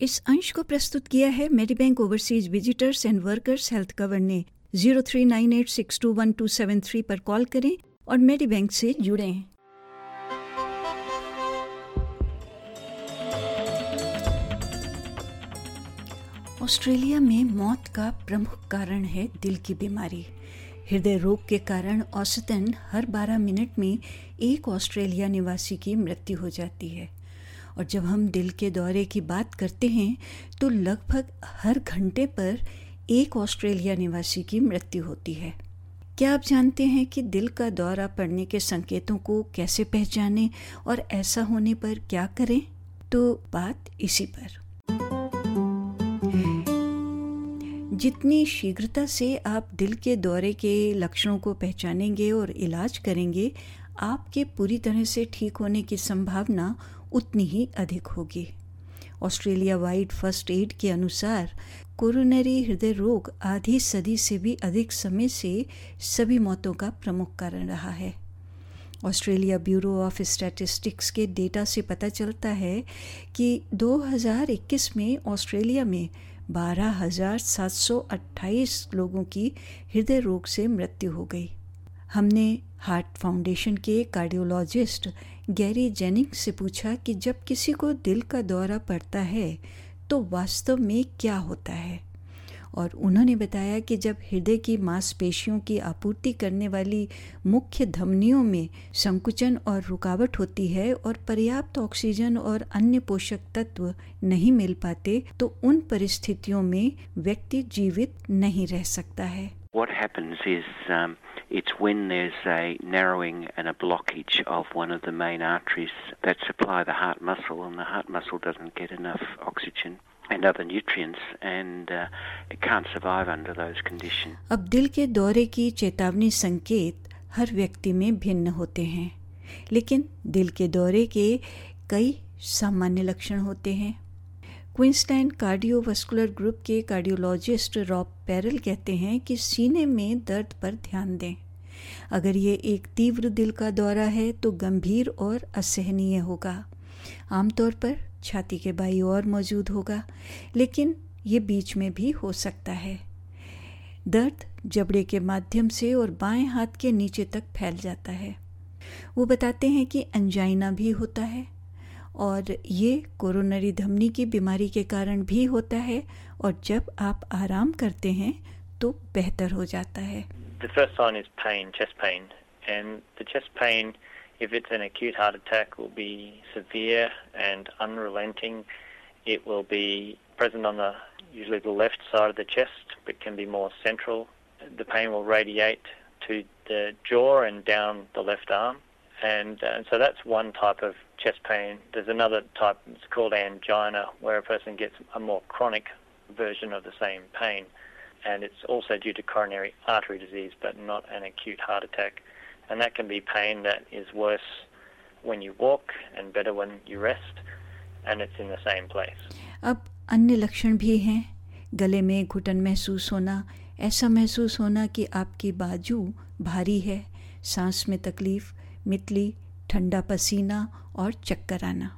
इस अंश को प्रस्तुत किया है Medibank overseas visitors and workers health cover ने। Zero three nine eight six two one two seven three पर कॉल करें और मेरी बैंक से जुड़ें। ऑस्ट्रेलिया में मौत का प्रमुख कारण है दिल की बीमारी। हृदय रोग के कारण औसतन हर 12 मिनट में एक ऑस्ट्रेलिया निवासी की मृत्यु हो जाती है। और जब हम दिल के दौरे की बात करते हैं तो लगभग हर घंटे पर एक ऑस्ट्रेलिया निवासी की मृत्यु होती है। क्या आप जानते हैं कि दिल का दौरा पड़ने के संकेतों को कैसे पहचानें और ऐसा होने पर क्या करें? तो बात इसी पर। जितनी शीघ्रता से आप दिल के दौरे के लक्षणों को पहचानेंगे और इलाज करेंगे, आपके पूरी तरह से ठीक होने की संभावना उतनी ही अधिक होगी। ऑस्ट्रेलिया वाइड फ़र्स्ट एड के अनुसार कोरोनरी हृदय रोग आधी सदी से भी अधिक समय से सभी मौतों का प्रमुख कारण रहा है। ऑस्ट्रेलिया ब्यूरो ऑफ़ स्टैटिस्टिक्स के डेटा से पता चलता है कि 2021 में ऑस्ट्रेलिया में बारह हज़ार सात सौ अट्ठाईस लोगों की हृदय रोग से मृत्यु हो गई। हमने हार्ट फाउंडेशन के कार्डियोलॉजिस्ट गैरी जेनिंग से पूछा कि जब किसी को दिल का दौरा पड़ता है तो वास्तव में क्या होता है? और उन्होंने बताया कि जब हृदय की मांसपेशियों की आपूर्ति करने वाली मुख्य धमनियों में संकुचन और रुकावट होती है और पर्याप्त ऑक्सीजन और अन्य पोषक तत्व नहीं मिल पाते तो उन परिस्थितियों में व्यक्ति जीवित नहीं रह सकता है। What happens is um, it's when there's a narrowing and a blockage of one of the main arteries that supply the heart muscle, and the heart muscle doesn't get enough oxygen. and other nutrients and uh, it can't survive under those conditions. अब दिल के दौरे की चेतावनी संकेत हर व्यक्ति में भिन्न होते हैं लेकिन दिल के दौरे के कई सामान्य लक्षण होते हैं क्विंसलैंड कार्डियोवास्कुलर ग्रुप के कार्डियोलॉजिस्ट रॉब पैरल कहते हैं कि सीने में दर्द पर ध्यान दें। अगर ये एक तीव्र दिल का दौरा है तो गंभीर और असहनीय होगा। आमतौर पर छाती के बाई और मौजूद होगा, लेकिन ये बीच में भी हो सकता है। दर्द जबड़े के माध्यम से और बाएँ हाथ के नीचे तक फैल जाता है। वो बताते हैं कि अंजाइना भी होता है। और ये कोरोनरी धमनी की बीमारी के कारण भी होता है और जब आप आराम करते हैं तो बेहतर हो जाता है The first sign is pain, chest pain, and the chest pain If it's an acute heart attack, will be severe and unrelenting. It will be present on the usually the left side of the chest, but can be more central. The pain will radiate to the jaw and down the left arm, and, uh, so that's one type of chest pain. There's another type. It's called angina, where a person gets a more chronic version of the same pain, and it's also due to coronary artery disease, but not an acute heart attack. and that can be pain that is worse when you walk and better when you rest and it's in the same place. अब अन्य लक्षण भी हैं गले में घुटन महसूस होना ऐसा महसूस होना कि आपकी बाजू भारी है सांस में तकलीफ मितली, ठंडा पसीना और चक्कर आना।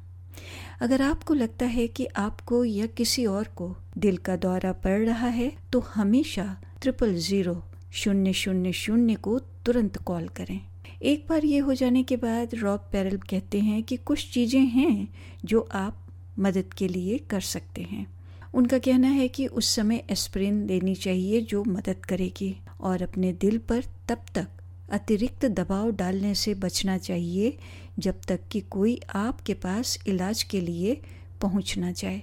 अगर आपको लगता है कि आपको या किसी और को दिल का दौरा पड़ रहा है तो हमेशा ट्रिपल ज़ीरो शून्य शून्य शून्य को तुरंत कॉल करें। एक बार ये हो जाने के बाद रॉब पैरल कहते हैं कि कुछ चीज़ें हैं जो आप मदद के लिए कर सकते हैं। उनका कहना है कि उस समय एस्प्रिन लेनी चाहिए जो मदद करेगी और अपने दिल पर तब तक अतिरिक्त दबाव डालने से बचना चाहिए जब तक कि कोई आपके पास इलाज के लिए पहुंच ना जाए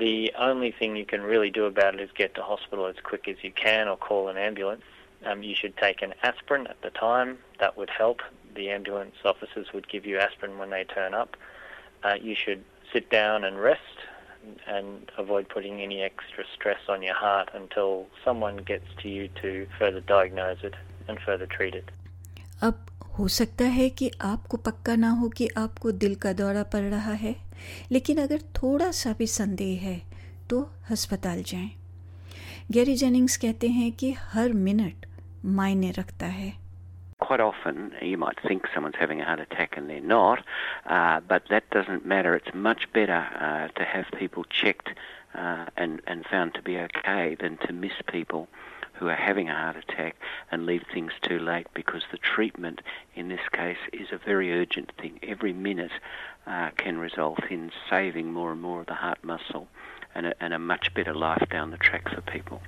The only thing you can really do about it is get to hospital as quick as you can or call an ambulance. Um, you should take an aspirin at the time. That would help. The ambulance officers would give you aspirin when they turn up. Uh, you should sit down and rest and avoid putting any extra stress on your heart until someone gets to you to further diagnose it and further treat it. अब हो सकता है कि आपको पक्का ना हो कि आपको दिल का दौरा पड़ रहा है लेकिन अगर थोड़ा सा भी संदेह है तो अस्पताल जाएँ। गैरी जेनिंग्स कहते हैं कि हर मिनट मायने रखता है quite often you might think someone's having a heart attack and they're not, uh, but that doesn't matter. It's much better uh, to have people checked uh, and, and found to be okay than to miss people who are having a heart attack and leave things too late because the treatment in this case is a very urgent thing. Every minute uh, can result in saving more and more of the heart muscle and a, and a much better life down the track for people.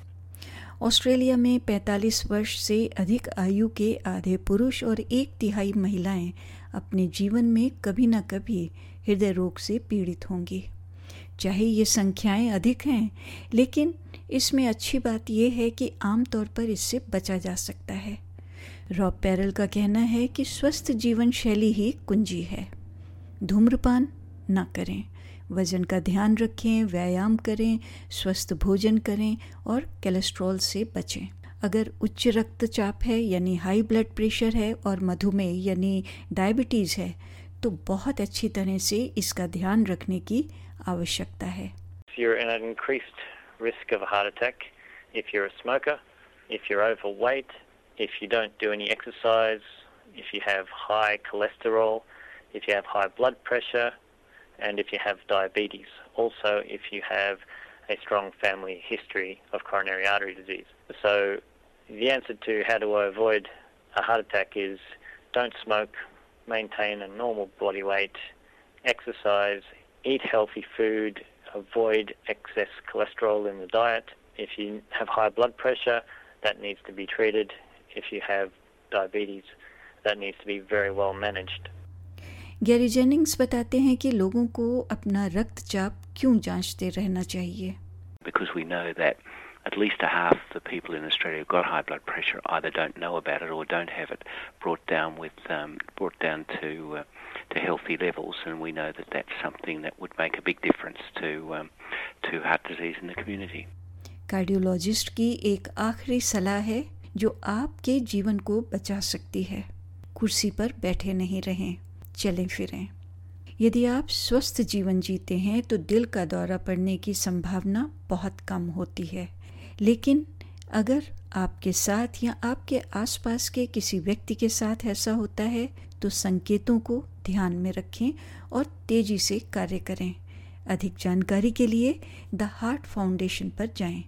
Australia में 45 वर्ष से अधिक आयु के आधे पुरुष और एक तिहाई महिलाएं अपने जीवन में कभी न कभी हृदय रोग से पीड़ित होंगी चाहे ये संख्याएं अधिक हैं लेकिन इसमें अच्छी बात यह है कि आमतौर पर इससे बचा जा सकता है। रॉब पैरल का कहना है कि स्वस्थ जीवन शैली ही कुंजी है। धूम्रपान न करें, वज़न का ध्यान रखें, व्यायाम करें, स्वस्थ भोजन करें और कोलेस्ट्रॉल से बचें। अगर उच्च रक्तचाप है, यानी हाई ब्लड प्रेशर है और मधुमेह, यानी डायबिटीज़ है तो बहुत अच्छी तरह से इसका ध्यान रखने की आवश्यकता है। Risk of a heart attack, if you're a smoker, if you're overweight, if you don't do any exercise, if you have high cholesterol, if you have high blood pressure, and if you have diabetes. Also, if you have a strong family history of coronary artery disease. So, the answer to how do I avoid a heart attack is don't smoke, maintain a normal body weight, exercise, eat healthy food, avoid excess cholesterol in the diet. If you have high blood pressure, that needs to be treated. If you have diabetes, that needs to be very well managed. Gary Jennings बताते हैं कि लोगों को अपना रक्तचाप क्यों जांचते रहना चाहिए Because we know that at least a half the people in Australia who've got high blood pressure either don't know about it or don't have it brought down with um, brought down to uh, to healthy levels, and we know that that's something that would make a big difference to um, to heart disease in the community. Cardiologist की एक आखिरी सलाह है जो आपके जीवन को बचा सकती है कुर्सी पर बैठे नहीं रहें चलें फिरें यदि आप स्वस्थ जीवन जीते हैं तो दिल का दौरा पड़ने की संभावना बहुत कम होती है लेकिन अगर आपके साथ या आपके आसपास के किसी व्यक्ति के साथ ऐसा होता है तो संकेतों को ध्यान में रखें और तेज़ी से कार्य करें। अधिक जानकारी के लिए द हार्ट फाउंडेशन पर जाएँ।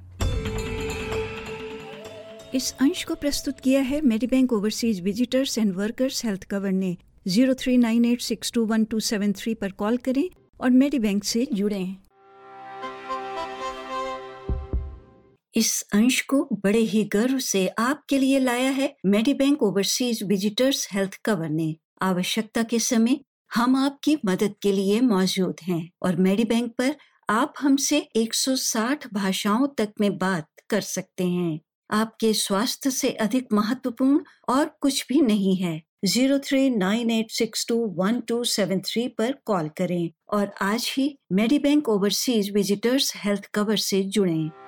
इस अंश को प्रस्तुत किया है Medibank overseas visitors and workers health cover ने। Zero three nine eight six two one two seven three पर कॉल करें और मेडी बैंक से जुड़ें। इस अंश को बड़े ही गर्व से आपके लिए लाया है Medibank overseas visitors health cover ने। आवश्यकता के समय हम आपकी मदद के लिए मौजूद हैं और मेडी बैंक पर आप हमसे 160 भाषाओं तक में बात कर सकते हैं। आपके स्वास्थ्य से अधिक महत्वपूर्ण और कुछ भी नहीं है। Zero three nine eight six two one two seven three पर कॉल करें और आज ही Medibank overseas visitors health cover से जुड़ें।